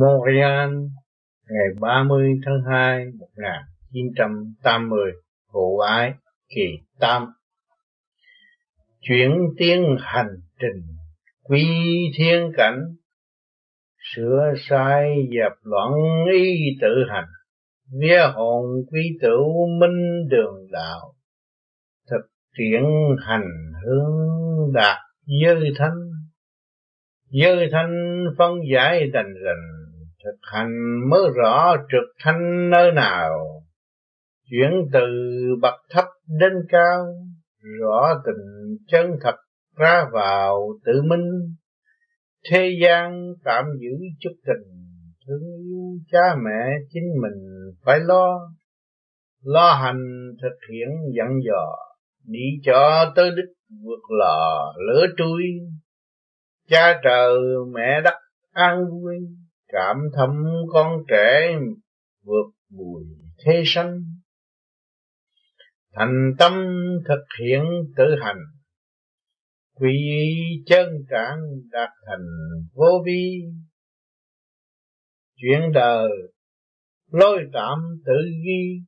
Montreal ngày 30 tháng 2 1980 vụ ái, kỳ tam. Chuyển tiến hành trình, quy thiên cảnh, sửa sai dẹp loạn y tự hành, vía hồn quy tử minh đường đạo, thực triển hành hướng đạt dư thanh. Dư thanh phân giải đành rành thực hành mới rõ trực thanh nơi nào. Chuyển từ bậc thấp đến cao, rõ tình chân thật ra vào tự minh. Thế gian tạm giữ chút tình, thương yêu cha mẹ chính mình phải lo. Lo hành thực hiện dặn dò, đi cho tới đích vượt lò lửa trui. Cha trời mẹ đất an vui cảm thấm con trẻ vượt bùi thế sanh. Thành tâm thực hiện tự hành. Quy chân trạng đạt thành vô vi. Chuyện đời, lôi tạm tự ghi.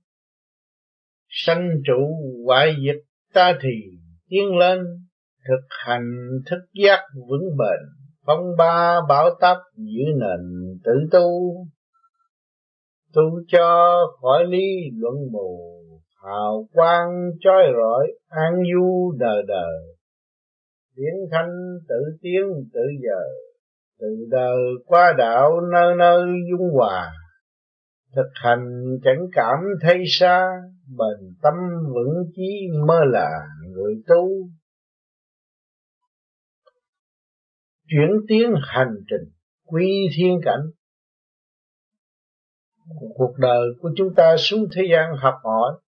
Sanh trụ hoại diệt ta thì tiến lên, thực hành thức giác vững bền phong ba bảo táp giữ nền tự tu tu cho khỏi lý luận mù hào quang trói rọi, an du đời đời tiếng thanh tự tiến tự giờ, từ đời qua đạo nơi nơi dung hòa. Thực hành chẳng cảm thấy xa, bền tâm vững chí mơ là người tu. Chuyển tiến hành trình, quy thiên cảnh. Cuộc đời của chúng ta xuống thế gian học hỏi,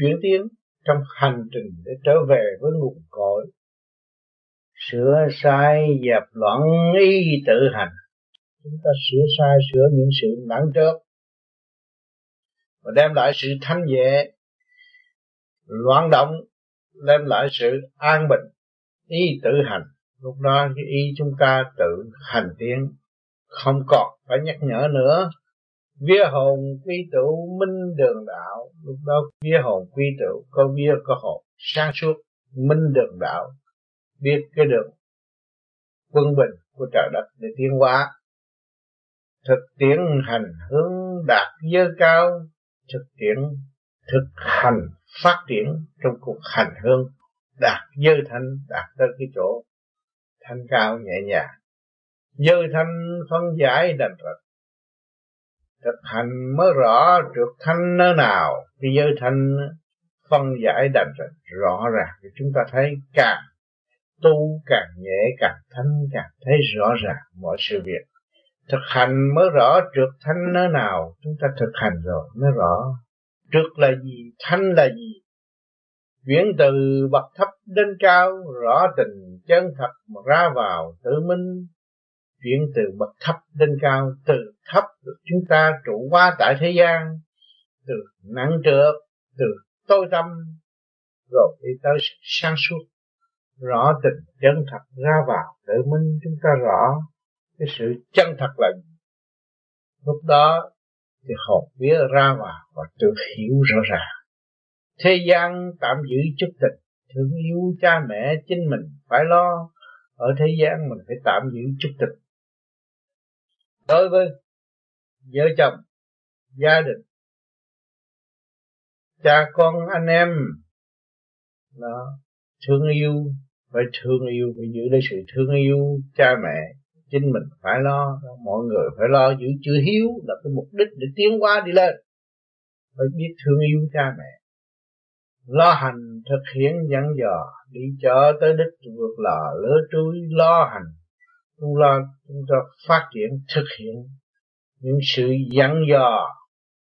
chuyển tiến trong hành trình để trở về với nguồn cội. Sửa sai dẹp loạn y tự hành. Chúng ta sửa sai, sửa những sự nặng trước. Và đem lại sự thanh nhẹ, loạn động, đem lại sự an bình, y tự hành lúc đó cái ý chúng ta tự hành tiến, không còn phải nhắc nhở nữa. Vía hồn quy tụ minh đường đạo, lúc đó vía hồn quy tụ, có vía, có hồn. Sáng suốt, minh đường đạo, biết cái đường quân bình của trời đất để tiến hóa. Thực tiễn hành hướng đạt giới cao, thực tiễn thực hành phát triển trong cuộc hành hương đạt giới thanh, đạt tới cái chỗ thanh cao nhẹ nhàng. Dư thanh phân giải đành rạch thực hành mới rõ trượt thanh nơi nào, cái giới thanh phân giải đành rạch rõ ràng thì chúng ta thấy càng tu càng nhẹ, càng thanh càng thấy rõ ràng mọi sự việc. Thực hành mới rõ trượt thanh nơi nào, chúng ta thực hành rồi mới rõ. Trượt là gì, thanh là gì? Chuyển từ bậc thấp đến cao, rõ tình chân thật mà ra vào tự minh, chuyển từ bậc thấp lên cao, từ thấp được chúng ta trụ qua tại thế gian, từ nặng trược từ tối tâm rồi đi tới sáng suốt. Rõ tình chân thật ra vào tự minh, chúng ta rõ cái sự chân thật là gì. Lúc đó thì hồn vía ra vào và tự hiểu rõ ràng. Thế gian tạm giữ chút tình thương yêu cha mẹ chính mình phải lo. Ở thế gian mình phải tạm giữ chút tịch đối với vợ chồng, gia đình, cha con, anh em đó thương yêu, phải thương yêu, phải giữ lấy sự thương yêu cha mẹ chính mình phải lo. Mọi người phải lo giữ chữ hiếu là cái mục đích để tiến qua, đi lên. Phải biết thương yêu cha mẹ lo hành thực hiện dặn dò, đi chợ tới đích vượt lò, lỡ trúi lo hành. Chúng lo, chúng ta phát triển, thực hiện những sự dặn dò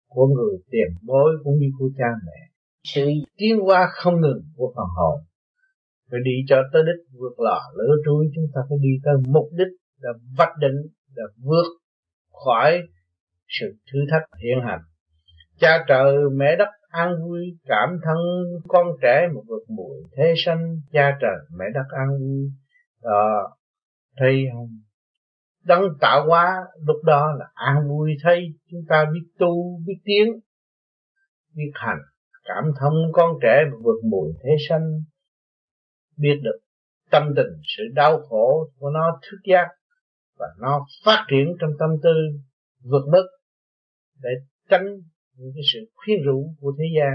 của người tiền bối cũng như của cha mẹ. Sự tiến hóa không ngừng của phần hồn. Phải đi cho tới đích vượt lò, lỡ trúi chúng ta phải đi tới mục đích là vạch định, là vượt khỏi sự thử thách hiện hành. Cha trời, mẹ đất an vui, cảm thân, con trẻ một vực mùi thế sanh, cha trời, mẹ đất an vui. Đó, thấy không? Đấng tạo hóa, lúc đó là an vui thấy. Chúng ta biết tu, biết tiến, biết hành. Cảm thông con trẻ vượt mùi thế sanh, biết được tâm tình, sự đau khổ của nó thức giác và nó phát triển trong tâm tư, vượt mức để tránh những cái sự khuyết rũ của thế gian,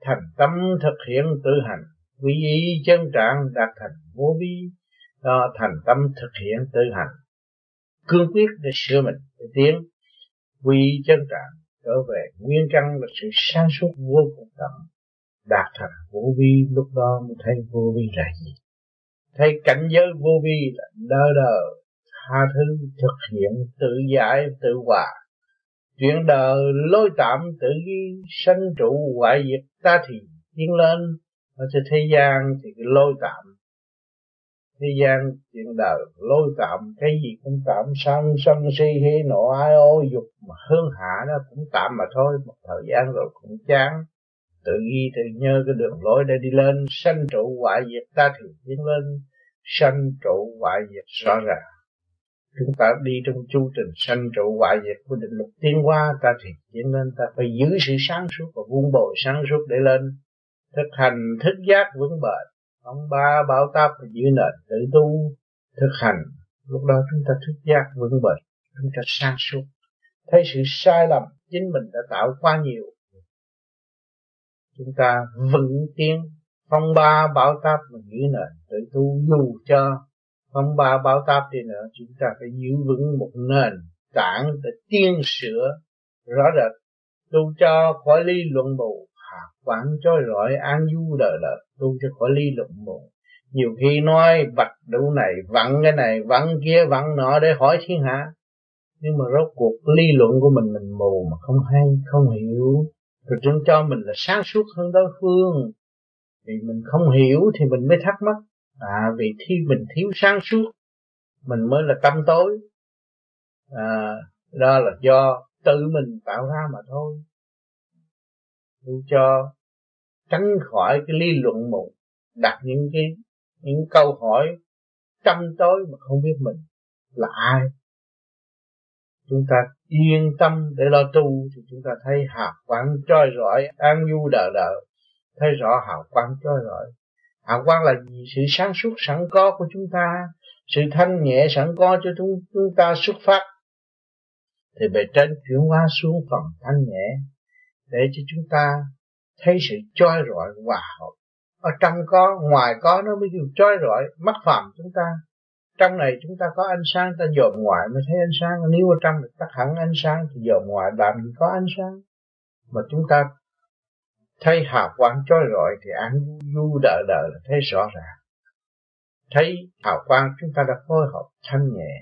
thành tâm thực hiện tự hành, quy y chân trạng đạt thành vô vi, đó thành tâm thực hiện tự hành. Cương quyết để sửa mình, để tiến, quy chân trạng trở về nguyên căn là sự sáng suốt vô cùng tận, đạt thành vô vi. Lúc đó mới thấy vô vi là gì? Thấy cảnh giới vô vi là đơ đờ, tha thứ, thực hiện tự giải, tự hòa chuyện đời lôi tạm tự ghi sanh trụ hoại diệt ta thì tiến lên, ở trên thế gian thì cái tạm. Thế gian chuyện đời lôi tạm, cái gì cũng tạm, sân sân, si hê nộ ai ô dục, mà hương hạ nó cũng tạm mà thôi, một thời gian rồi cũng chán. Tự ghi, tự nhớ cái đường lối để đi lên, sanh trụ hoại diệt ta thì tiến lên, sanh trụ hoại diệt rõ ràng chúng ta đi trong chu trình sanh trụ hoại diệt của định luật tiến hóa, ta thì tiến nên ta phải giữ sự sáng suốt và vun bồi sáng suốt để lên. Thực hành thức giác vững bền, ông ba bảo táp và giữ nền tự tu, thực hành. Lúc đó chúng ta thức giác vững bền, chúng ta sáng suốt. Thấy sự sai lầm, chính mình đã tạo quá nhiều. Chúng ta vững tiến phong ba bảo táp và giữ nền tự tu dù cho phong ba báo táp đi nữa, chúng ta phải giữ vững một nền tảng để tiên sửa rõ rệt, tu cho khỏi ly luận mù hạ quản trôi rọi an du đời đời, tu cho khỏi ly luận mù nhiều khi nói bạch đủ này, vặn cái này, vặn kia, vặn nọ để hỏi thiên hạ. Nhưng mà rốt cuộc lý luận của mình mình mù mà không hay, không hiểu. Rồi chúng cho mình là sáng suốt hơn đối phương. Vì mình không hiểu thì mình mới thắc mắc à vì khi mình thiếu sáng suốt, mình mới là tâm tối. À đó là do tự mình tạo ra mà thôi. Để cho tránh khỏi cái lý luận mù, đặt những cái, những câu hỏi trăm tối mà không biết mình là ai. Chúng ta yên tâm để lo tu thì chúng ta thấy hào quang trói rọi, an du đời đời thấy rõ hào quang trói rọi hào quang là gì sự sáng suốt sẵn có của chúng ta sự thanh nhẹ sẵn có cho chúng, chúng ta xuất phát. Thì bề trên chuyển hóa xuống phần thanh nhẹ để cho chúng ta thấy sự trói rọi hòa hợp. Ở trong có ngoài có nó mới kêu trói rọi mắt phạm chúng ta. Trong này chúng ta có ánh sáng ta dòm ngoài mới thấy ánh sáng. Nếu ở trong tắt hẳn ánh sáng thì dòm ngoài làm gì có ánh sáng. Mà chúng ta thấy hào quang trói rọi thì an du đợi đợi là thấy rõ ràng. Thấy hào quang chúng ta đã phối hợp thanh nhẹ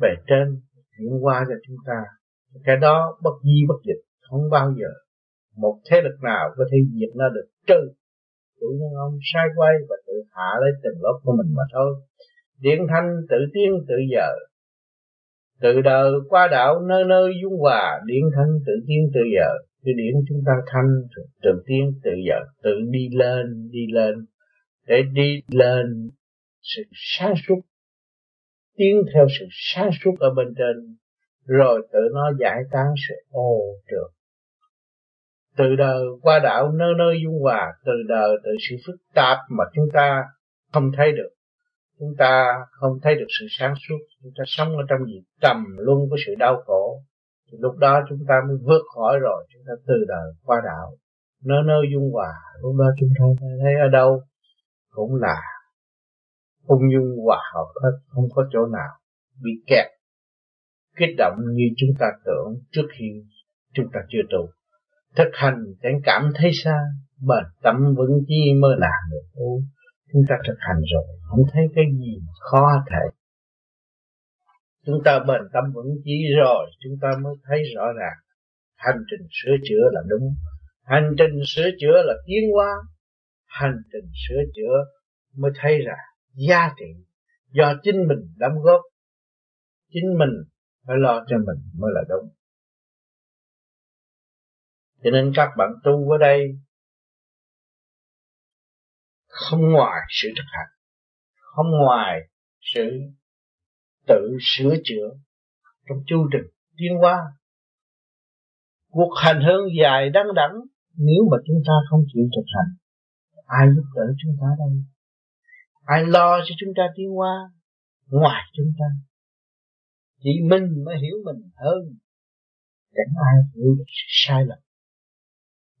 về trên chuyển qua cho chúng ta. Cái đó bất di bất dịch, không bao giờ một thế lực nào có thể diệt nó được. Trừ chủ nhân ông sai quay và tự hạ lấy từng lớp của mình mà thôi. Điện thanh tự tiên tự giờ từ đời qua đạo nơi nơi dung hòa. Điện thanh tự tiên tự giờ cái điểm chúng ta thanh tự tiến tự giờ tự đi lên đi lên. Để đi lên, sự sáng suốt, tiến theo sự sáng suốt ở bên trên, rồi tự nó giải tán sự ô trượt. Từ đời qua đạo nơi nơi dung hòa, từ đời từ sự phức tạp mà chúng ta không thấy được. Chúng ta không thấy được sự sáng suốt, chúng ta sống ở trong gì? Trầm luôn với sự đau khổ thì lúc đó chúng ta mới vượt khỏi rồi, chúng ta từ đời qua đạo. Nơi nơi dung hòa, lúc đó chúng ta thấy ở đâu cũng là ung dung hòa hợp hết không có chỗ nào bị kẹt. Kích động như chúng ta tưởng trước khi chúng ta chưa tu. Thực hành chẳng cảm thấy xa, bền tâm vững chi mơ làm được tu. Chúng ta thực hành rồi, không thấy cái gì khó thể chúng ta bền tâm vững chí rồi, chúng ta mới thấy rõ ràng. Hành trình sửa chữa là đúng. Hành trình sửa chữa là tiến hóa. Hành trình sửa chữa mới thấy ra giá trị do chính mình đóng góp, chính mình phải lo cho mình mới là đúng. Cho nên các bạn tu ở đây không ngoài sự thực hành, không ngoài sự tự sửa chữa trong chu trình tiến hóa. Cuộc hành hương dài đắng đẳng nếu mà chúng ta không chịu thực hành, ai giúp đỡ chúng ta đây? Ai lo cho chúng ta tiến hóa ngoài chúng ta? Chỉ mình mới hiểu mình hơn. Chẳng ai hiểu được sai lầm.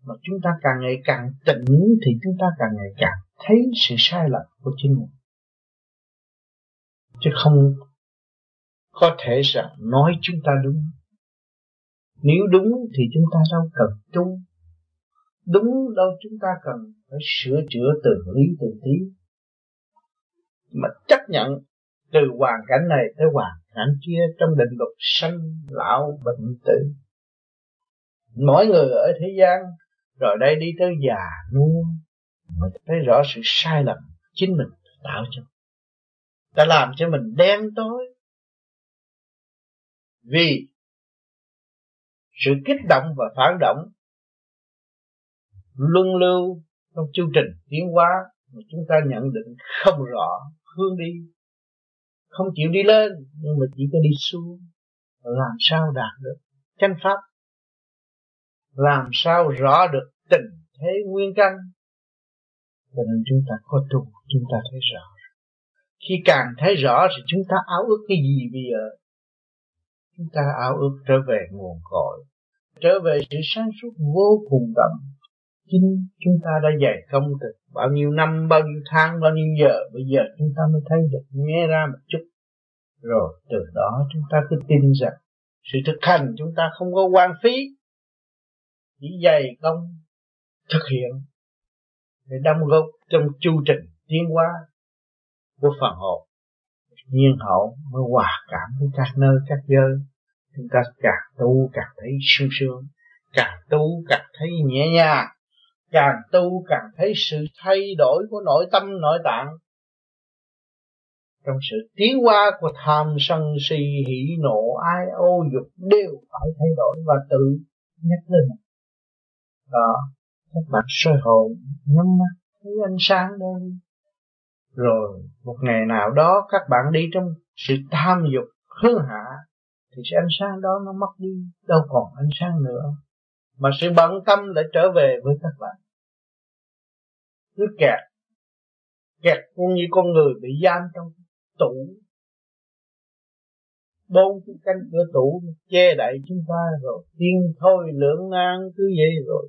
Mà chúng ta càng ngày càng tỉnh thì chúng ta càng ngày càng thấy sự sai lầm của chính mình. Chứ không có thể rằng nói chúng ta đúng. Nếu đúng thì chúng ta đâu cần tu. Đúng đâu chúng ta cần phải sửa chữa từ lý, từ tí. Mà chấp nhận từ hoàn cảnh này tới hoàn cảnh kia trong định luật sanh, lão, bệnh tử. Mỗi người ở thế gian, rồi đây đi tới già, nua mình thấy rõ sự sai lầm chính mình tạo cho ta làm cho mình đen tối vì sự kích động và phản động luân lưu trong chương trình tiến hóa mà chúng ta nhận định không rõ hướng đi. Không chịu đi lên, nhưng mà chỉ có đi xuống. Làm sao đạt được chánh pháp? Làm sao rõ được tình thế nguyên căn? Cho nên chúng ta có tu, chúng ta thấy rõ. Khi càng thấy rõ thì chúng ta áo ước cái gì bây giờ? Chúng ta ao ước trở về nguồn cội, trở về sự sáng suốt vô cùng tận. Chính chúng ta đã dày công từ bao nhiêu năm, bao nhiêu tháng, bao nhiêu giờ, bây giờ chúng ta mới thấy được, nghe ra một chút. Rồi từ đó chúng ta cứ tin rằng sự thực hành chúng ta không có quan phí, chỉ dày công thực hiện để đóng góp trong chu trình tiến hóa của phần hồn nhiên hậu mới hòa cảm với các nơi, các giới. Chúng ta càng tu càng thấy sung sướng càng tu càng thấy nhẹ nhàng, càng tu càng thấy sự thay đổi của nội tâm, nội tạng. Trong sự tiến hóa của tham sân si hỉ nộ ai ô, dục đều phải thay đổi và tự nhắc lên. Đó, các bạn soi hồn, nhắm mắt, thấy ánh sáng đây rồi, một ngày nào đó các bạn đi trong sự tham dục hướng hạ thì sự ánh sáng đó nó mất đi. Đâu còn ánh sáng nữa, mà sự bận tâm lại trở về với các bạn. Cứ kẹt kẹt cũng như con người bị giam trong tủ. Bốn cái cánh cửa tủ che đậy chúng ta rồi, tiên thôi lưỡng nan cứ vậy rồi,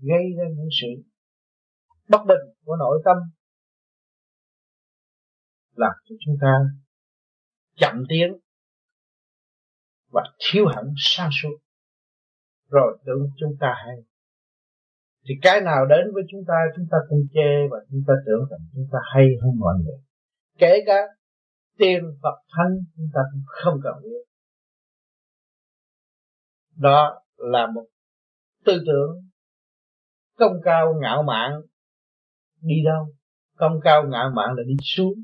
gây ra những sự bất bình của nội tâm làm cho chúng ta chậm tiến và thiếu hẳn sáng suốt. Rồi đến chúng ta hay. Thì cái nào đến với chúng ta chúng ta cũng chê và chúng ta tưởng rằng chúng ta hay hơn mọi người. Kể cả tiền Phật Thánh, chúng ta cũng không cần biết. Đó là một tư tưởng công cao ngạo mạn đi đâu? Công cao ngạo mạn là đi xuống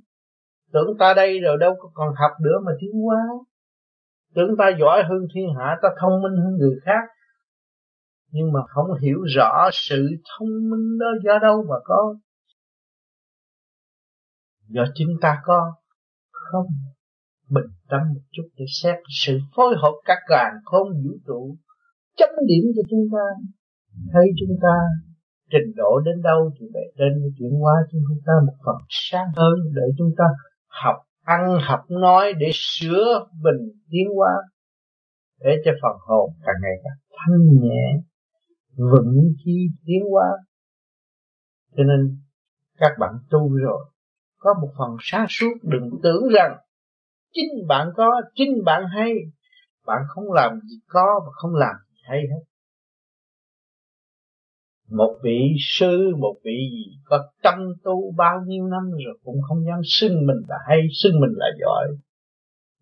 tưởng ta đây rồi đâu có còn học nữa mà tiến hóa. Tưởng ta giỏi hơn thiên hạ, ta thông minh hơn người khác. Nhưng mà không hiểu rõ sự thông minh đó do đâu mà có. Do chính ta có. Không, bình tâm một chút để xét sự phối hợp các càng không vũ trụ, chấm điểm cho chúng ta. Thấy chúng ta trình độ đến đâu thì để trên chuyển hóa chúng ta một phần sáng hơn để chúng ta học, ăn, học, nói để sửa bình tiến hóa, để cho phần hồn càng ngày càng thanh nhẹ, vững chi tiến hóa. Cho nên, các bạn tu rồi, có một phần sáng suốt, đừng tưởng rằng chính bạn có, chính bạn hay. Bạn không làm gì có và không làm gì hay hết một vị sư, một vị gì có tâm tu bao nhiêu năm rồi cũng không dám xưng mình là hay, xưng mình là giỏi.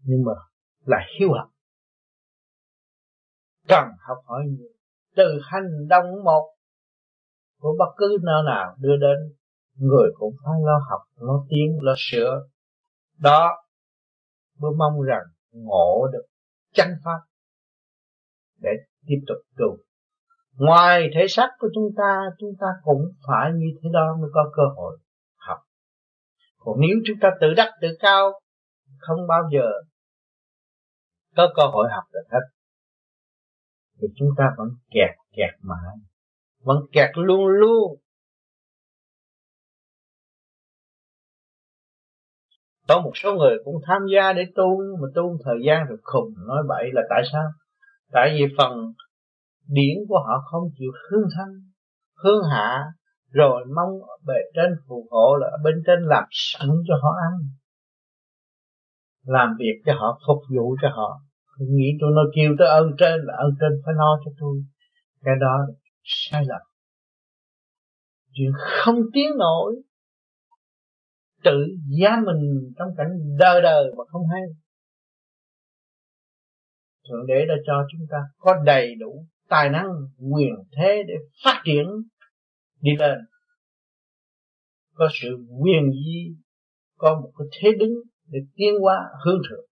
Nhưng mà là hiếu học. Cần học hỏi nhiều. Từ hành động một của bất cứ nơi nào đưa đến, người cũng phải lo học, lo tiến, lo sửa. Đó mới mong rằng ngộ được chân pháp để tiếp tục tu ngoài thể xác của chúng ta chúng ta cũng phải như thế đó mới có cơ hội học. Còn nếu chúng ta tự đắc, tự cao, không bao giờ có cơ hội học được hết, thì chúng ta vẫn kẹt kẹt mãi, vẫn kẹt luôn luôn. Có một số người cũng tham gia để tu mà tu thời gian rồi khùng, nói bậy là tại sao? Tại vì phần điển của họ không chịu hương thân, hương hạ rồi mong bề trên phù hộ là bên trên làm sẵn cho họ ăn. Làm việc cho họ phục vụ cho họ. Nghĩ tôi nói kêu tới ơn trên là ơn trên phải lo cho tôi. Cái đó sai lầm. Chuyện không tiến nổi. Tự giá mình trong cảnh đời đời mà không hay. Thượng đế đã cho chúng ta có đầy đủ tài năng, quyền thế để phát triển, đi lên. Có sự quyền di, có một cái thế đứng để tiến hóa hướng thượng.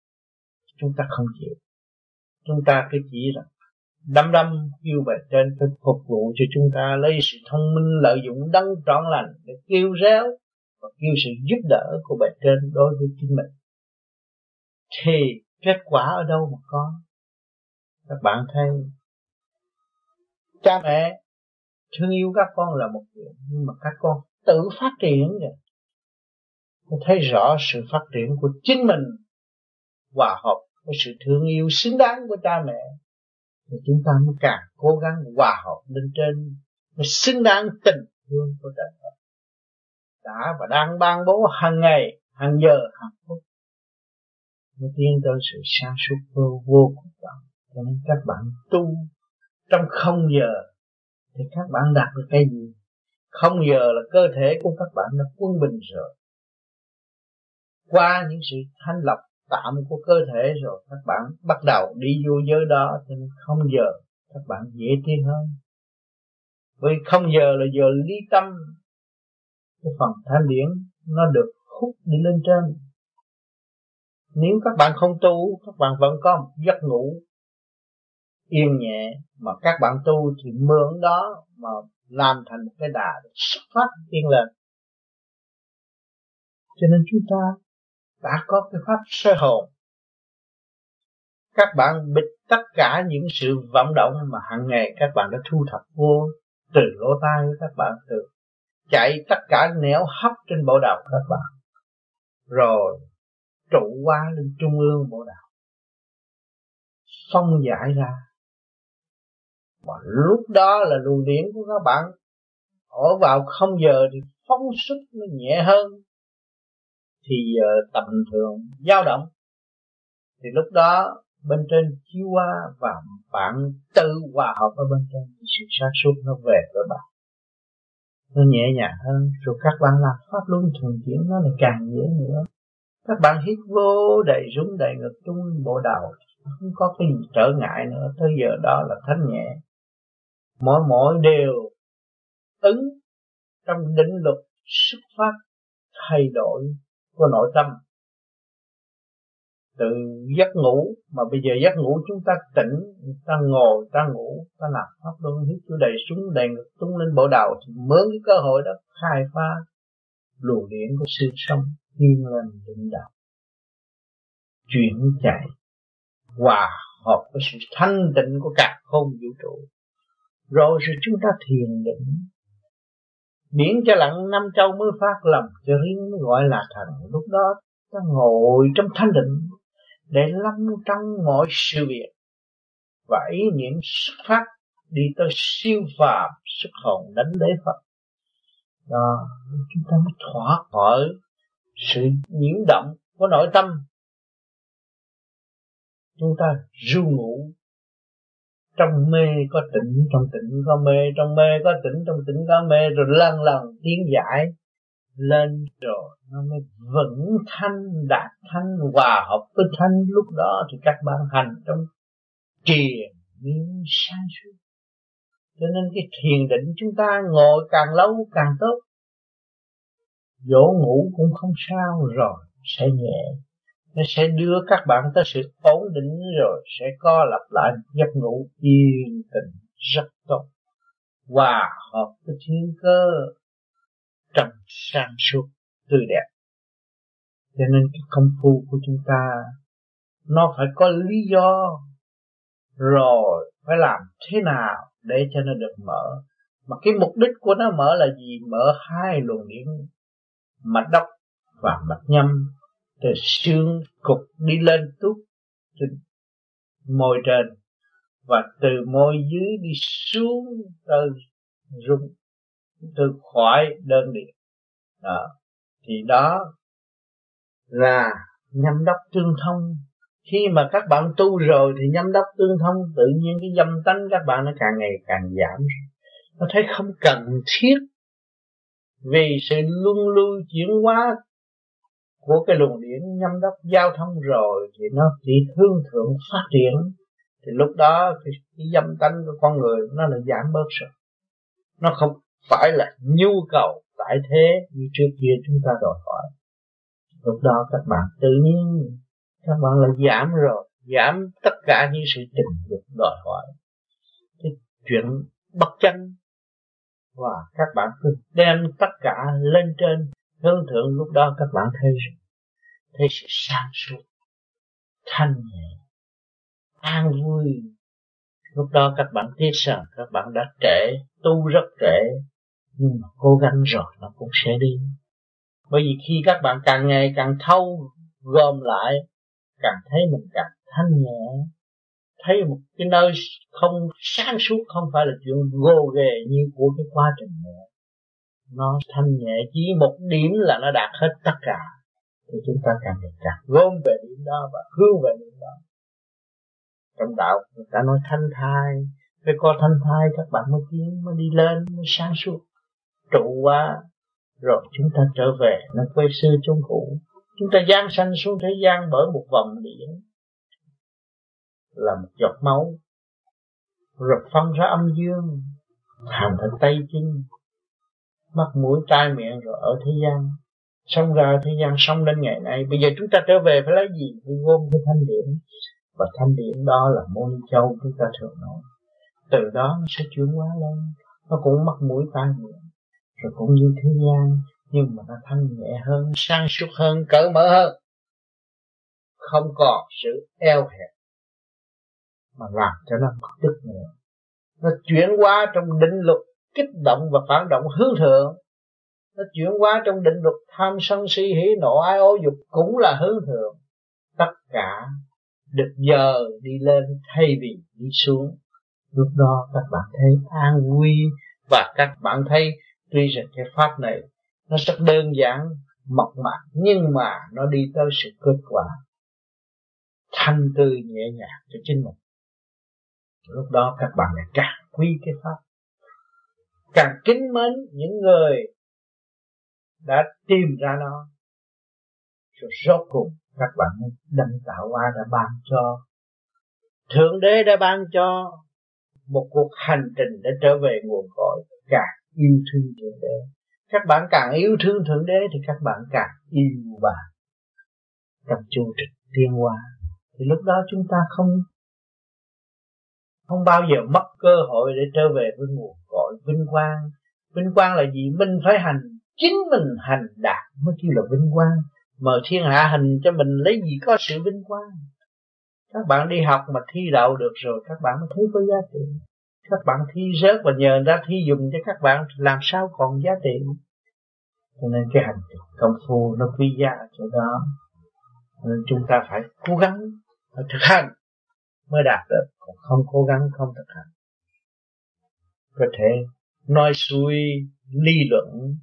Chúng ta không chịu. Chúng ta cứ chỉ là đâm đâm kêu về trên phải phục vụ cho chúng ta, lấy sự thông minh, lợi dụng, đấng trọn lành để kêu réo và kêu sự giúp đỡ của bề trên đối với chính mình. Thì kết quả ở đâu mà có? Các bạn thấy cha mẹ thương yêu các con là một chuyện nhưng mà các con tự phát triển vậy tôi thấy rõ sự phát triển của chính mình hòa hợp với sự thương yêu xứng đáng của cha mẹ. Thì chúng ta mới càng cố gắng hòa hợp lên trên mới xứng đáng tình thương của trời Phật đã và đang ban bố hàng ngày hàng giờ hàng phút. Mới tiến tới sự sáng suốt vô, vô cùng. Cho nên các bạn tu trong không giờ thì các bạn đạt được cái gì? Không giờ là cơ thể của các bạn đã quân bình rồi. Qua những sự thanh lọc tạm của cơ thể rồi, các bạn bắt đầu đi vô giới đó, thì không giờ các bạn dễ tiến hơn. Vì không giờ là giờ ly tâm. Cái phần thanh điển nó được hút đi lên trên. Nếu các bạn không tu, các bạn vẫn có một giấc ngủ yên nhẹ, mà các bạn tu thì mượn đó mà làm thành một cái đà để xuất phát tiên lên. Cho nên chúng ta đã có cái pháp sơ hồn. Các bạn bịt tất cả những sự vọng động mà hàng ngày các bạn đã thu thập vô từ lỗ tai của các bạn, từ chạy tất cả nẻo hấp trên bộ đầu các bạn, rồi trụ qua lên trung ương bộ đầu phong giải ra và lúc đó là luồng điển của các bạn. Ở vào không giờ thì phóng xuất nó nhẹ hơn. Thì giờ tầm thường, dao động. Thì lúc đó, bên trên chiếu qua và bạn tự hòa hợp ở bên trên, sự sáng suốt nó về với bạn. Nó nhẹ nhàng hơn. Rồi các bạn làm pháp luân thường chuyển nó lại càng dễ nữa. Các bạn hít vô đầy rúng đầy ngực trung bộ đầu không có cái gì trở ngại nữa. Tới giờ đó là thanh nhẹ mỗi mỗi đều ứng trong định luật xuất phát, thay đổi của nội tâm. Từ giấc ngủ, mà bây giờ giấc ngủ chúng ta tỉnh, ta ngồi, ta ngủ, ta làm pháp luân hít chủ đầy xuống đầy ngực, tung lên bộ đầu, thì mướn cái cơ hội đó khai phá luồng điển của sự sống yên lành, định đạo. Chuyển chạy hòa hợp với sự thanh tịnh của cả không vũ trụ rồi rồi chúng ta thiền định. Biển cho lặng năm châu mới phát lầm cho riêng mới gọi là thần. Lúc đó ta ngồi trong thanh định, Để lâm trong mọi sự việc. Và ý niệm xuất phát, Đi tới siêu phàm, Xuất hồn đánh đế Phật. Đó, Chúng ta mới thoát khỏi Sự nhiễu động của nội tâm. Chúng ta ru ngủ trong mê có tỉnh, trong tỉnh có mê, trong mê có tỉnh, trong tỉnh có mê, rồi lần lần tiến giải lên rồi nó mới vững thanh, đạt thanh, hòa hợp với thanh. Lúc đó thì các bạn hành trong triền miên sáng suốt. Cho nên cái thiền định chúng ta ngồi càng lâu càng tốt. Dỗ ngủ cũng không sao rồi, sẽ nhẹ nó sẽ đưa các bạn tới sự ổn định rồi sẽ co lặp lại giấc ngủ yên tĩnh rất tốt. Hòa hợp với thiên cơ trong sang suốt tươi đẹp. Cho nên cái công phu của chúng ta, nó phải có lý do rồi phải làm thế nào để cho nó được mở. Mà cái mục đích của nó mở là gì? Mở hai luồng điển mạch đốc và mạch nhâm từ xương cục đi lên tút trên môi trên. Và từ môi dưới đi xuống tới rung từ khỏi đơn điện đó. Thì đó là nhâm đốc tương thông. Khi mà các bạn tu rồi thì nhâm đốc tương thông, tự nhiên cái dâm tánh các bạn nó càng ngày càng giảm. Nó thấy không cần thiết vì sự luân lưu chuyển hóa của cái luồng điển nhâm đốc giao thông rồi thì nó chỉ thương thượng phát triển thì lúc đó cái, cái dâm tánh của con người nó là giảm bớt rồi nó không phải là nhu cầu tại thế như trước kia chúng ta đòi hỏi. Lúc đó các bạn tự nhiên các bạn là giảm rồi giảm tất cả những sự tình dục đòi hỏi. Cái chuyện bất chân và các bạn cứ đem tất cả lên trên hướng thượng lúc đó các bạn thấy thấy sự sáng suốt, thanh nhẹ, an vui. Lúc đó các bạn thấy rằng các bạn đã trễ, tu rất trễ, nhưng mà cố gắng rồi nó cũng sẽ đi. Bởi vì khi các bạn càng ngày càng thâu gom lại, càng thấy mình càng thanh nhẹ, thấy một cái nơi không sáng suốt, không phải là chuyện gồ ghề như của cái quá trình này, nó thanh nhẹ. Chỉ một điểm là nó đạt hết tất cả thì chúng ta càng ngày càng gom về điểm đó và hướng về điểm đó. Trong đạo, người ta nói thanh thai, phải có thanh thai các bạn mới tiến, mới đi lên, mới sáng suốt. Trụ quá, rồi chúng ta trở về nó quay xưa chung cũ. Chúng ta gian sanh xuống thế gian bởi một vòng điện là một giọt máu, rồi phân ra âm dương thành thành tay chân, mắt mũi tai miệng, rồi ở thế gian xong ra thế gian xong đến ngày nay. Bây giờ chúng ta trở về phải lấy gì? Phải gom cái thanh điểm và thanh điểm đó là môn châu chúng ta thường nói. Từ đó nó sẽ chuyển hóa lên. Nó cũng mắc mũi tai miệng. Rồi cũng như thế gian, nhưng mà nó thanh nhẹ hơn, sang suốt hơn, cởi mở hơn. Không còn sự eo hẹp mà làm cho nó có đức nữa nó chuyển qua trong định luật, kích động và phản động hướng thượng nó chuyển qua trong định luật tham sân si, hỉ nộ ai ô dục cũng là hướng thượng. Tất cả được giờ đi lên thay vì đi xuống. Lúc đó các bạn thấy an vui và các bạn thấy tuy rằng cái pháp này nó rất đơn giản, mộc mạc, nhưng mà nó đi tới sự kết quả thanh tư nhẹ nhàng cho chính mình. Lúc đó các bạn lại càng quý cái pháp, càng kính mến những người đã tìm ra nó. Rồi rốt cùng các bạn đấng tạo hóa đã ban cho. Thượng đế đã ban cho. Một cuộc hành trình để trở về nguồn cội, càng yêu thương thượng đế. Các bạn càng yêu thương thượng đế thì các bạn càng yêu và trong chu trình tiên hoa, thì lúc đó chúng ta không không bao giờ mất cơ hội để trở về với nguồn cội vinh quang. Vinh quang là gì? Mình phải hành chính mình hành đạt mới kêu là vinh quang. Mà thiên hạ hình cho mình lấy gì có sự vinh quang? Các bạn đi học mà thi đậu được rồi, các bạn mới thấy có giá trị. Các bạn thi rớt và nhờ ra thi dùng cho các bạn, làm sao còn giá trị? Cho nên cái hành công phu nó quý giá chỗ đó. Nên chúng ta phải cố gắng phải thực hành mới đạt được. Còn không cố gắng, không thực hành. Có thể nói suy lý luận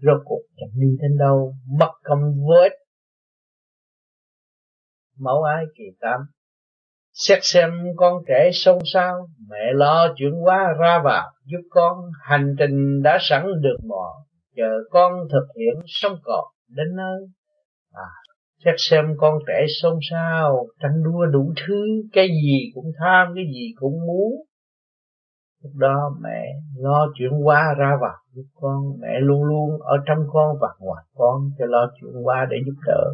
rốt cuộc chẳng đi đến đâu mất công với mẫu ái kỳ tám xét xem con trẻ sâu sao mẹ lo chuyện quá ra vào giúp con, hành trình đã sẵn được mò, chờ con thực hiện sống còn đến nơi. À xét xem con trẻ xôn xao, tranh đua đủ thứ, cái gì cũng tham, cái gì cũng muốn lúc đó mẹ lo chuyện qua ra vào giúp con mẹ luôn luôn ở trong con và ngoài con cho lo chuyện qua để giúp đỡ.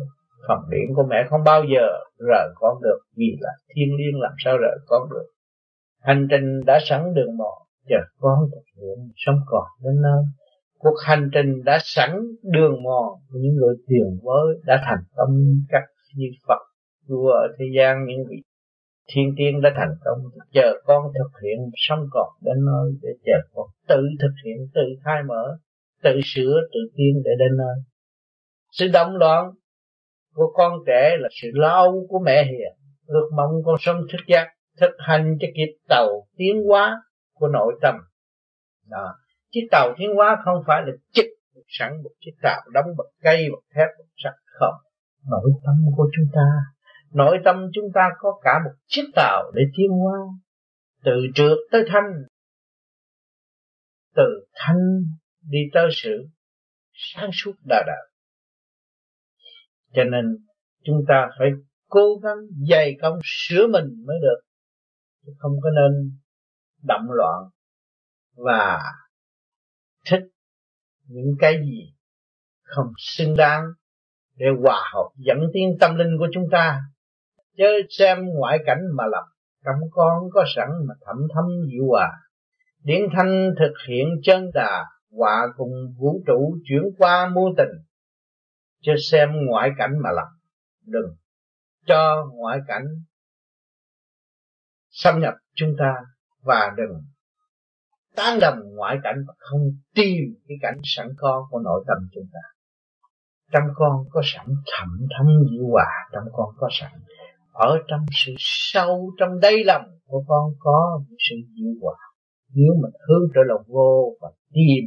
Phần điện của mẹ không bao giờ rời con được, vì là thiên liêng làm sao rời con được. Hành trình đã sẵn đường mòn, chờ con thực hiện sống còn đến nơi. Cuộc hành trình đã sẵn đường mòn của những người tiền với đã thành công các như Phật, vua ở thế gian, những vị thiên tiên đã thành công, chờ con thực hiện sống còn đến nơi để chờ con tự thực hiện, tự khai mở, tự sửa, tự tiên để đến nơi. Sự động loạn của con trẻ là sự lo của mẹ hiền. Ước mong con sống thức giác, thực hành cho kịp tàu tiến hóa của nội tâm. Đó. Chiếc tàu tiến hóa không phải là chích, sẵn một chiếc tàu đóng bằng cây, bằng thép, bằng sắt, không. Nội tâm của chúng ta nội tâm chúng ta có cả một chiếc tàu để tiến hóa từ trượt tới thanh. Từ thanh đi tới sự sáng suốt đà đạo. Cho nên, chúng ta phải cố gắng dày công sửa mình mới được. Không có nên động loạn và thích những cái gì không xứng đáng để hòa hợp dẫn tiến tâm linh của chúng ta chớ xem ngoại cảnh mà lập, trong con có sẵn mà thẩm thâm dịu hòa. Điển thanh thực hiện chân đà, hòa cùng vũ trụ chuyển qua muôn tình. Chớ xem ngoại cảnh mà lập, đừng cho ngoại cảnh xâm nhập chúng ta và đừng tán đồng ngoại cảnh và không tìm cái cảnh sẵn có của nội tâm chúng ta. Trong con có sẵn thẩm thâm dịu hòa, trong con có sẵn ở trong sự sâu, trong đáy lòng của con có một sự dịu hòa. Nếu mình hướng trở lòng vô và tìm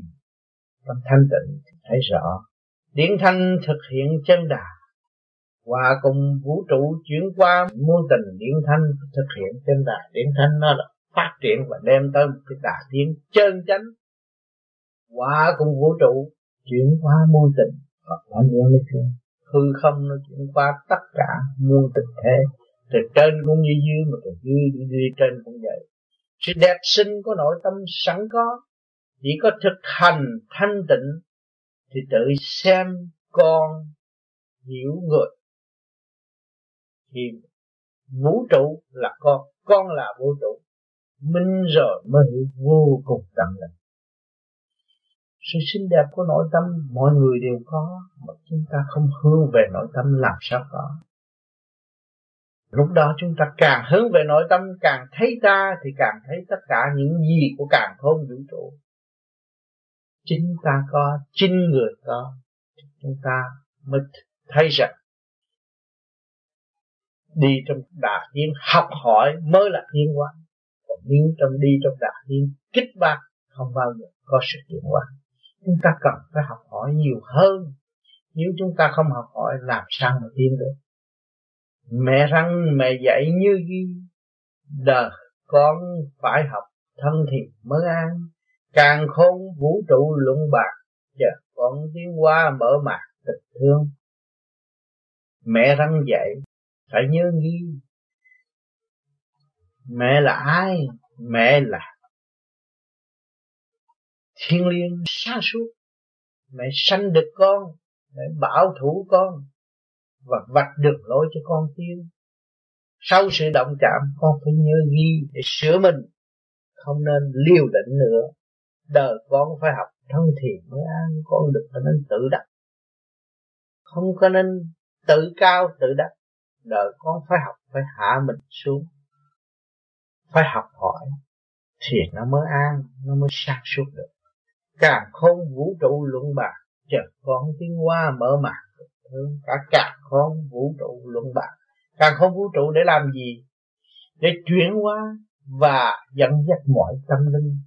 trong thanh tịnh thì thấy rõ. Điển thanh thực hiện chân đà. Hòa cùng vũ trụ chuyển qua muôn tình điển thanh thực hiện chân đà. Điển thanh nó là phát triển và đem tới một cái đà tiến chân chánh. Hòa cùng vũ trụ chuyển qua muôn tình hoặc là nhân linh thương hư không nó chuyển qua tất cả muôn tình thế. Từ trên cũng như dưới mà từ dưới đi, đi trên cũng vậy. Sự đẹp xinh của nội tâm sẵn có. Chỉ có thực hành thanh tịnh thì tự xem con hiểu người. Thì vũ trụ là con con là vũ trụ. Minh rồi mới hiểu vô cùng tận lực sự xinh đẹp của nội tâm, mọi người đều có, mà chúng ta không hướng về nội tâm, làm sao có? Lúc đó chúng ta càng hướng về nội tâm, càng thấy ta, thì càng thấy tất cả những gì của càng khôn vũ trụ. Chính ta có, chính người có chúng ta mới thấy rằng, đi trong đà nhiên học hỏi mới là tiến hóa. Còn nếu trong đi trong đà nhiên kích bác, không bao giờ có sự tiến hóa chúng ta cần phải học hỏi nhiều hơn. Nếu chúng ta không học hỏi, làm sao mà tiến được? Mẹ răng, mẹ dạy như ghi. Đời con phải học thân thiện mới an. Càng khôn, vũ trụ luận bạc chờ con tiến qua mở mạc tình thương. Mẹ răng dạy, phải nhớ nghi mẹ là ai? Mẹ là thiên liêng sáng suốt. Mẹ sanh được con mẹ bảo thủ con và vạch đường lối cho con tiến. Sau sự động chạm, con phải nhớ ghi để sửa mình. Không nên liều lĩnh nữa. Đời con phải học thân thiện mới an con được có nên tự đắc. Không có nên tự cao, tự đắc. Đời con phải học, phải hạ mình xuống. Phải học hỏi thì nó mới an, nó mới sáng suốt được càng không vũ trụ luận bạc, chợt con tiếng qua mở mạc ừ, cả càng không vũ trụ luận bạc. Càng không vũ trụ để làm gì? Để chuyển hóa và dẫn dắt mọi tâm linh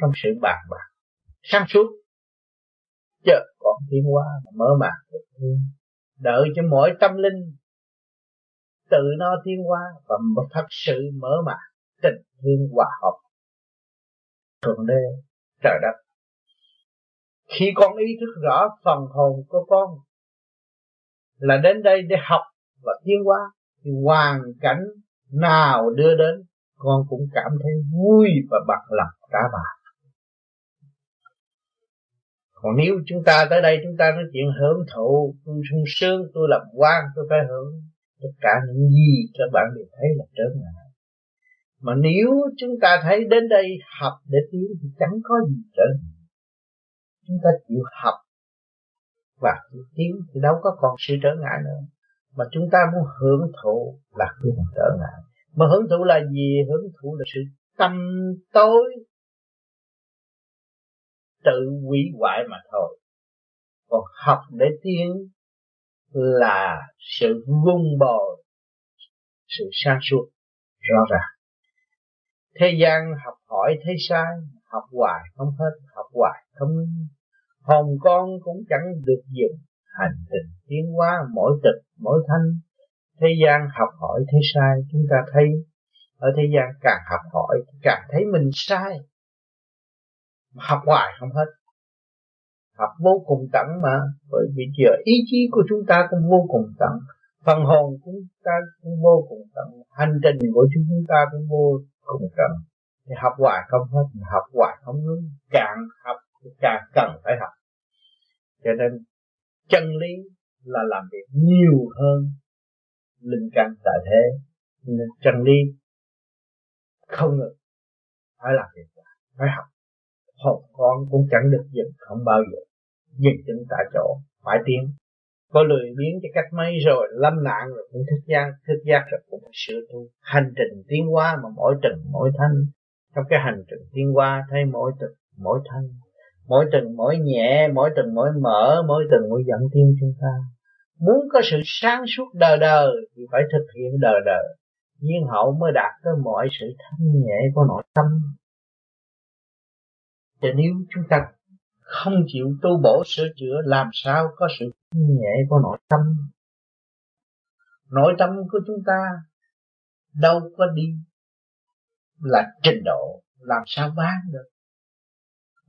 trong sự bàn bạc. Sáng suốt, chợt còn tiến hóa mở mạc ừ, đợi cho mỗi tâm linh tự nó tiến hóa và thật sự mở mạc tình thương hòa hợp. Thượng đế trời đất khi con ý thức rõ phần hồn của con là đến đây để học và tiến hóa, thì hoàn cảnh nào đưa đến, con cũng cảm thấy vui và bật lòng cả bà còn nếu chúng ta tới đây, chúng ta nói chuyện hưởng thụ, tôi sung sướng, tôi làm quan, tôi phải hưởng, tất cả những gì các bạn đều thấy là trớn ngại mà nếu chúng ta thấy đến đây học để tiến thì chẳng có gì trở chúng ta chịu học và chịu tiến thì đâu có còn sự trở ngại nữa. Mà chúng ta muốn hưởng thụ là không trở ngại. Mà hưởng thụ là gì? Hưởng thụ là sự tâm tối, tự hủy hoại mà thôi. Còn học để tiến là sự vun bồi, sự sáng suốt rõ ràng. Thế gian học hỏi thấy sai, học hoài không hết, học hoài không hồn con cũng chẳng được dừng hành trình tiến hóa mỗi tịch mỗi thanh. Thế gian học hỏi thấy sai, chúng ta thấy. Ở thế gian càng học hỏi, càng thấy mình sai. Học hoài không hết. Học vô cùng tận mà, bởi vì giờ ý chí của chúng ta cũng vô cùng tận. Phần hồn của chúng ta cũng vô cùng tận. Hành trình của chúng ta cũng vô cùng tận. Thì học hoài không hết học hoài không ngưng càng học càng cần phải học cho nên, chân lý là làm việc nhiều hơn linh căn tại thế. Nên chân lý không được phải làm việc, phải học. Học con cũng chẳng được dừng không bao giờ dừng chân tại chỗ, phải tiến. Có lười biến cho cách mấy rồi, lâm nạn rồi cũng thức giác thức giác rồi cũng phải sửa tu. Hành trình tiến hóa mà mỗi trần mỗi thanh. Trong cái hành trình tiến hóa, thấy mỗi trần mỗi thanh mỗi từng mỗi nhẹ, mỗi từng mỗi mở, mỗi từng mỗi dẫn tiên chúng ta. Muốn có sự sáng suốt đời đời thì phải thực hiện đời đời. Nhiên hậu mới đạt tới mọi sự thanh nhẹ của nội tâm. Cho nếu chúng ta không chịu tu bổ sửa chữa, làm sao có sự thanh nhẹ của nội tâm? Nội tâm của chúng ta đâu có đi là trình độ, làm sao bán được?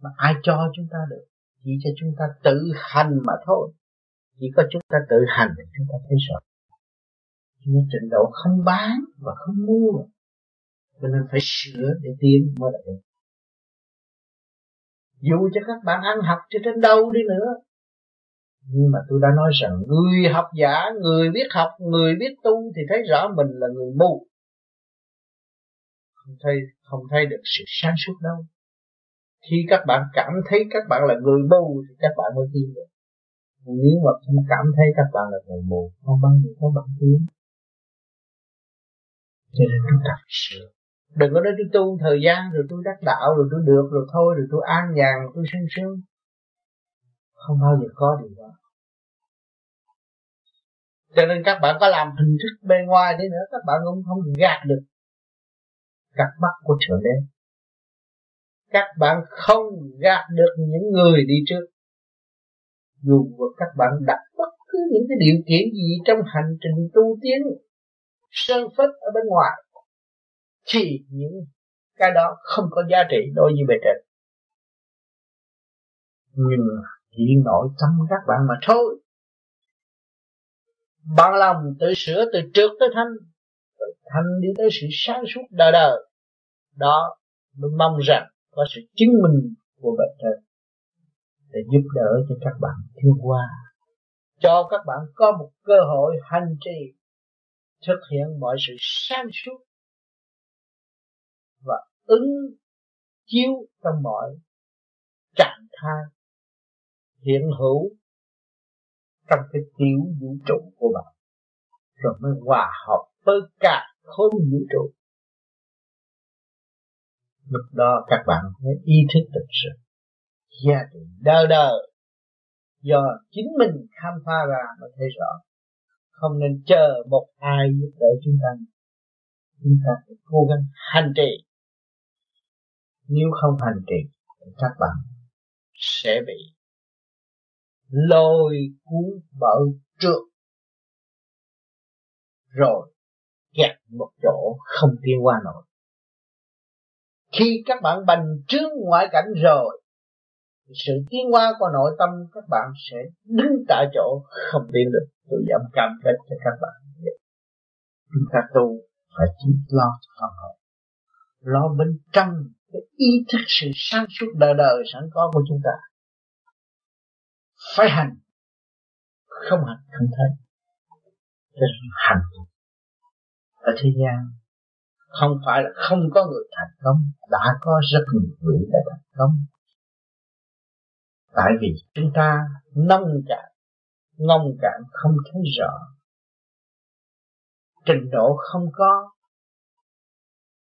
Mà ai cho chúng ta được? Chỉ cho chúng ta tự hành mà thôi. Chỉ có chúng ta tự hành thì chúng ta thấy rõ nhưng trình độ không bán và không mua. Cho nên phải sửa để tiến mới được. Dù cho các bạn ăn học cho trên đâu đi nữa. Nhưng mà tôi đã nói rằng người học giả, người biết học, người biết tu thì thấy rõ mình là người mù. Không thấy không thấy được sự sáng suốt đâu khi các bạn cảm thấy các bạn là người mù thì các bạn mới tin được. Nếu mà không cảm thấy các bạn là người mù, không bao giờ có bạn tiến cho nên chúng ta phải sửa. Đừng có nói tôi tu thời gian, rồi tôi đắc đạo, rồi tôi được, rồi thôi, rồi tôi an nhàn, tôi sung sướng. Không bao giờ có điều đó. Cho nên các bạn có làm hình thức bên ngoài đi nữa, các bạn cũng không gạt được. Gạt mắt của trở đen các bạn không gạt được những người đi trước. Dù các bạn đặt bất cứ những cái điều kiện gì trong hành trình tu tiến, sơn phất ở bên ngoài, thì những cái đó không có giá trị đối với bề trên. Nhưng chỉ nội tâm các bạn mà thôi. Bằng lòng tự sửa từ trước tới thanh, từ thanh đi tới sự sáng suốt đời đời, đó mới mong rằng có sự chứng minh của bệnh trời để giúp đỡ cho các bạn thiên qua. Cho các bạn có một cơ hội hành trì, thực hiện mọi sự sáng suốt và ứng chiếu trong mọi trạng thái hiện hữu trong cái tiểu vũ trụ của bạn. Rồi mới hòa hợp với cả khối vũ trụ lúc đó các bạn mới ý thức được sự gia trị đời đời do chính mình khám phá ra mới thấy rõ. Không nên chờ một ai giúp đỡ chúng ta. Chúng ta phải cố gắng hành trì. Nếu không hành trì các bạn sẽ bị lôi cuốn bởi trượt. Rồi, kẹt một chỗ không tiến qua nổi khi các bạn bành trướng ngoại cảnh rồi, sự tiến hóa của nội tâm các bạn sẽ đứng tại chỗ không tiến được. Tôi dám cam kết cho các bạn. Chúng ta tu phải chỉ lo cho phần hồn lo bên trong cái ý thức sự sáng suốt đời đời sẵn có của chúng ta. Phải hành. Không hành không thấy. Cho hành. Ở thế gian không phải là không có người thành công, đã có rất nhiều người đã thành công. Tại vì chúng ta nông cạn ngông cạn không thấy rõ. Trình độ không có,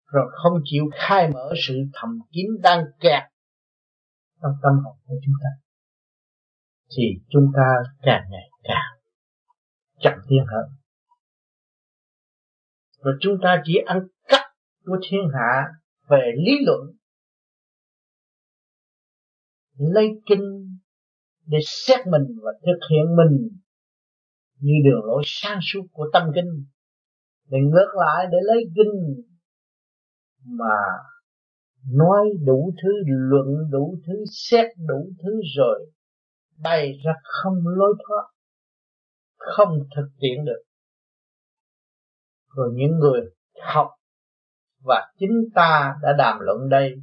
rồi không chịu khai mở sự thầm kín đang kẹt trong tâm hồn của chúng ta, thì chúng ta càng ngày càng chậm tiến hơn và chúng ta chỉ ăn cắp của thiên hạ về lý luận, lấy kinh để xét mình và thực hiện mình như đường lối sáng suốt của tâm kinh. Để ngược lại, để lấy kinh mà nói đủ thứ, luận đủ thứ, xét đủ thứ rồi bày ra không lối thoát, không thực hiện được rồi những người học và chính ta đã đàm luận đây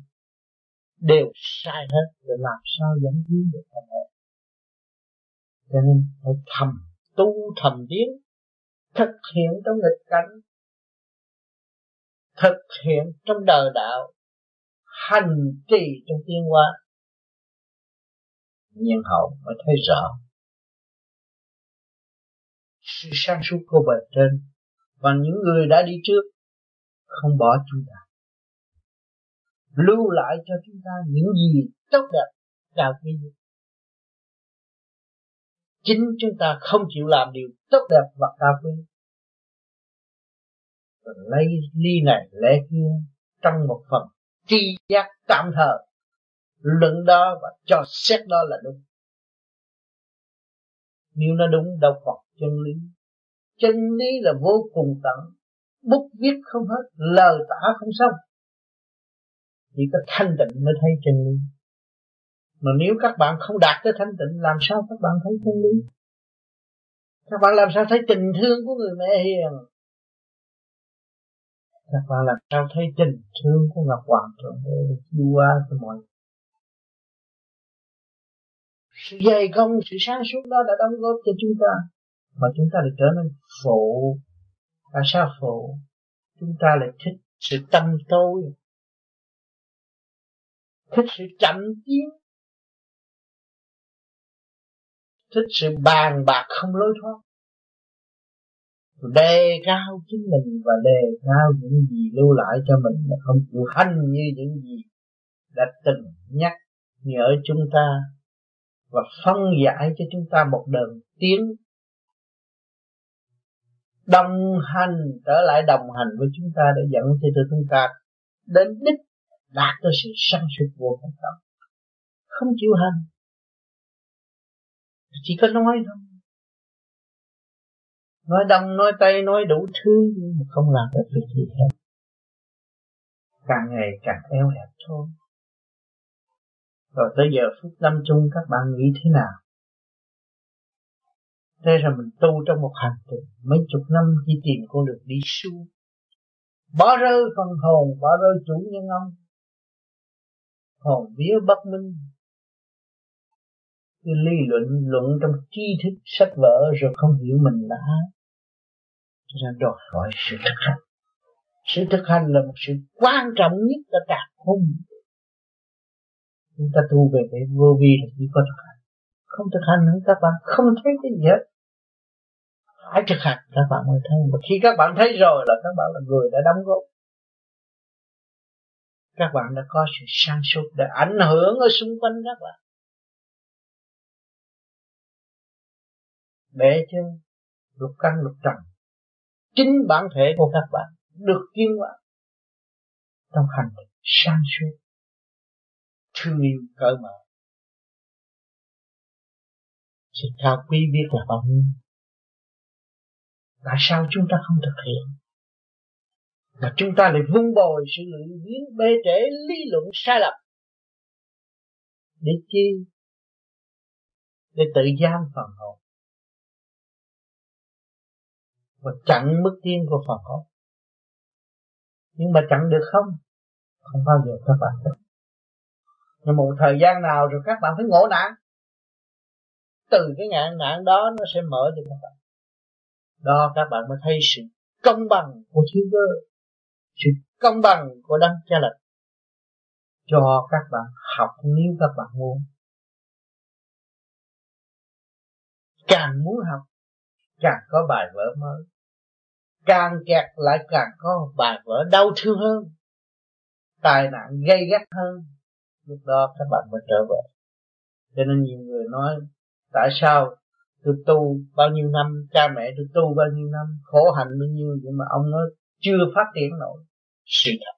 đều sai hết rồi làm sao dẫn tiến được quan hệ cho nên phải thầm tu, thầm tiến, thực hiện trong nghịch cảnh, thực hiện trong đời đạo, hành trì trong tiên hóa. Nhân hậu mới thấy rõ, sự sáng suốt của bề trên và những người đã đi trước không bỏ chúng ta. Lưu lại cho chúng ta những gì tốt đẹp cao quý chính chúng ta không chịu làm điều tốt đẹp và cao quý. Lấy ly này lẽ kia trong một phần tri giác tạm thời, luận đó và cho xét đó là đúng. Nếu nó đúng, đâu còn chân lý chân lý là vô cùng tận. Bút viết không hết, lời tả không xong. Chỉ có thanh tịnh mới thấy chân lý. Mà nếu các bạn không đạt tới thanh tịnh, làm sao các bạn thấy chân lý? Các bạn làm sao thấy tình thương của người mẹ hiền? Các bạn làm sao thấy tình thương của ngọc hoàng thượng đế được đua cho mọi sự dày công, sự sáng suốt đó đã đóng góp cho chúng ta mà chúng ta lại trở nên phụ. Tại sao phụ? Chúng ta lại thích sự tâm tối. Thích sự chậm tiến thích sự bàn bạc không lối thoát. Đề cao chính mình và đề cao những gì lưu lại cho mình mà không chịu hành như những gì đã từng nhắc nhở chúng ta và phân giải cho chúng ta một đường tiến đồng hành, trở lại đồng hành với chúng ta để dẫn cho chúng ta đến đích đạt tới sự sanh suốt vô cùng tâm không chịu hành. Chỉ có nói thôi. Nói đông, nói tây, nói đủ thứ, nhưng mà không làm được việc gì hết. Càng ngày càng eo hẹp thôi. Rồi tới giờ phút năm chung, các bạn nghĩ thế nào? Thế là mình tu trong một hành trình, mấy chục năm chỉ tìm con đường đi xuống. Bỏ rơi phần hồn, bỏ rơi chủ nhân ông. Hồn vía bất minh. Cứ lý luận luận trong tri thức, sách vở rồi không hiểu mình là ai cho nên đòi hỏi sự thực hành. Sự thực hành là một sự quan trọng nhất ở cả không chúng ta tu về cái vô vi là chỉ có thực hành không thực hành nữa, các bạn không thấy cái gì hết. Phải thực hành, các bạn mới thấy. Mà khi các bạn thấy rồi là các bạn là người đã đóng góp. Các bạn đã có sự sáng suốt để ảnh hưởng ở xung quanh các bạn. Bể cho lục căn lục trần. Chính bản thể của các bạn được tiến hóa trong hành trình sáng suốt, thương yêu, cởi mở sự cao quý biết là bao nhiêu tại sao chúng ta không thực hiện? Mà chúng ta lại vun bồi sự luyện biến bê trễ lý luận sai lầm để chi? Để tự giam phần hồn. Và chặn mức tiên của phần hồn. Nhưng mà chặn được không? Không bao giờ các bạn được nhưng một thời gian nào rồi các bạn phải ngộ nạn từ cái ngạn nạn đó nó sẽ mở cho các bạn. Đó, các bạn mới thấy sự công bằng của thiên cơ. Sự công bằng của đấng cha lệnh cho các bạn học nếu các bạn muốn. Càng muốn học, càng có bài vở mới. Càng kẹt lại, càng có bài vở đau thương hơn. Tai nạn gây gắt hơn. Lúc đó các bạn mới trở về. Cho nên nhiều người nói tại sao tôi tu bao nhiêu năm, cha mẹ tôi tu bao nhiêu năm, khổ hạnh bao nhiêu, nhưng mà ông nói chưa phát triển nổi. Sự thật.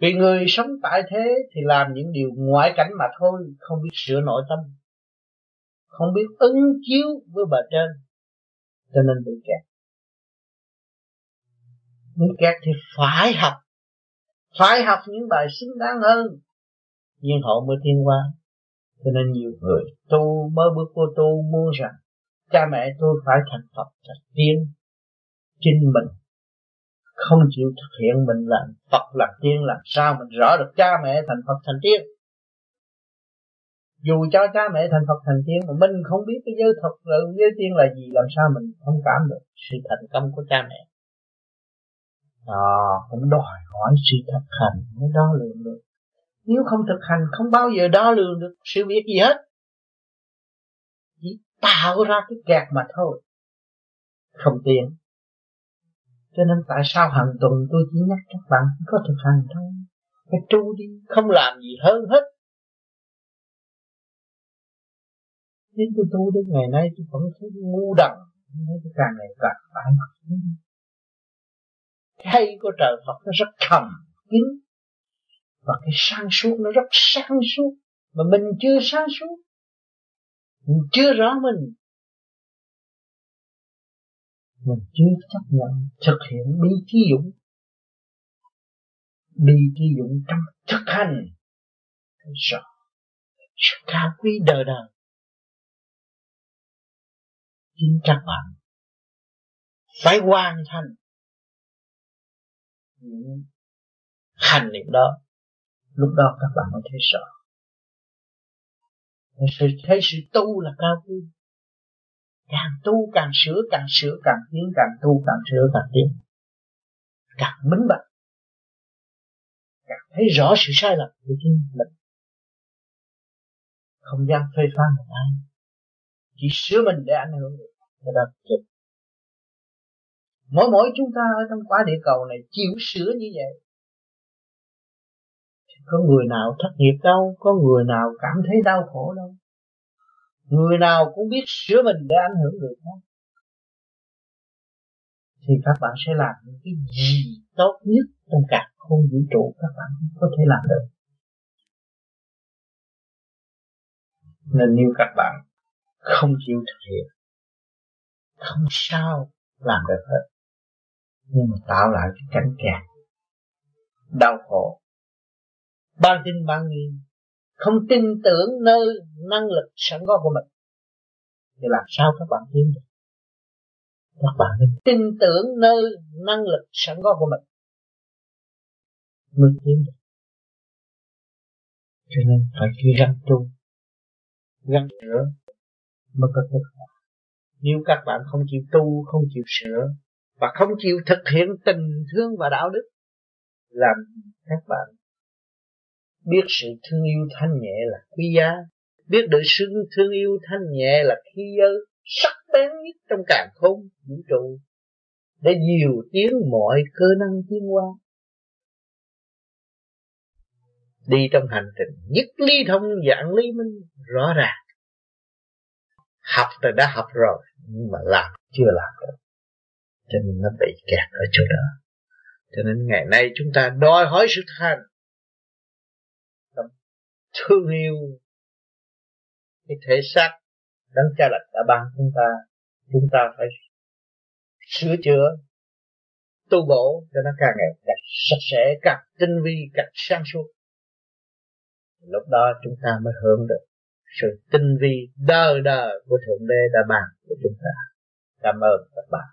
Vì người sống tại thế thì làm những điều ngoại cảnh mà thôi, không biết sửa nội tâm, không biết ứng chiếu với bà trên, cho nên bị kẹt. Bị kẹt thì phải học. Phải học những bài xứng đáng hơn. Nhưng họ mới thiên qua cho nên nhiều người tu, mới bước vô tu, muốn rằng cha mẹ tôi phải thành Phật thành tiên. Chính mình không chịu thực hiện mình làm Phật làm tiên, làm sao mình rõ được cha mẹ thành Phật thành tiên? Dù cho cha mẹ thành Phật thành tiên mà mình không biết cái giới thật là giới tiên là gì, làm sao mình không cảm được sự thành công của cha mẹ? Đó, cũng đòi hỏi sự thật hành mới đo lường được nếu không thực hành, không bao giờ đo lường được sự việc gì hết. Chỉ tạo ra cái kẹt mà thôi. Không tiện. Cho nên tại sao hàng tuần tôi chỉ nhắc các bạn có thực hành thôi? Phải tu đi, không làm gì hơn hết. Nếu tôi tu đến ngày nay, tôi vẫn thấy ngu đần. Nói cái càng ngày càng phải mặt Cái của trời Phật nó rất thầm kín. Và cái sáng suốt nó rất sáng suốt. Mà mình chưa sáng suốt. Mình chưa rõ mình. Mình chưa chấp nhận thực hiện bi trí dũng. Bi trí dũng trong thực hành. Thấy rõ Sự cao quý đời đời. Chính các bạn phải hoàn thành những hành niệm đó lúc đó các bạn mới thấy sợ. Sự thấy sự tu là cao quý. Càng tu càng sửa càng sửa càng tiến, càng tu càng sửa càng tiến. Càng minh bạch. Càng thấy rõ sự sai lầm của chính mình. Không gian phê phán một ai. Chỉ sửa mình để ảnh hưởng được. Ta đó chết. Mỗi mỗi chúng ta ở trong quả địa cầu này chịu sửa như vậy có người nào thất nghiệp đâu, có người nào cảm thấy đau khổ đâu. Người nào cũng biết sửa mình để ảnh hưởng người khác. Thì các bạn sẽ làm những cái gì tốt nhất trong cả không vũ trụ các bạn có thể làm được. Nên nếu các bạn không chịu thực hiện, không sao làm được hết. Nhưng mà tạo lại cái cảnh kẹt, đau khổ ban tin ban nghi. Không tin tưởng nơi năng lực sẵn có của mình. Thì làm sao các bạn tin được? Các bạn nên tin tưởng nơi năng lực sẵn có của mình. Mới tin được. Cho nên phải gắn tu, gắn sửa mới có kết quả. Nếu các bạn không chịu tu, không chịu sửa, và không chịu thực hiện tình thương và đạo đức, làm các bạn biết sự thương yêu thanh nhẹ là quý giá. Biết được sự thương yêu thanh nhẹ là khí giới sắc bén nhất trong càng khôn, vũ trụ. Để nhiều tiến mọi cơ năng tiến hóa. Đi trong hành trình nhất ly thông dạng ly minh, rõ ràng. Học rồi đã học rồi, nhưng mà làm chưa làm được. Cho nên nó bị kẹt ở chỗ đó. Cho nên ngày nay chúng ta đòi hỏi sự thành thương yêu. Cái thể xác đấng cha lành đã ban chúng ta chúng ta phải sửa chữa, tu bổ cho nó càng ngày càng sạch sẽ, càng tinh vi, càng sáng suốt. Lúc đó chúng ta mới hưởng được sự tinh vi đời đời của thượng đế đã ban của chúng ta. Cảm ơn các bạn.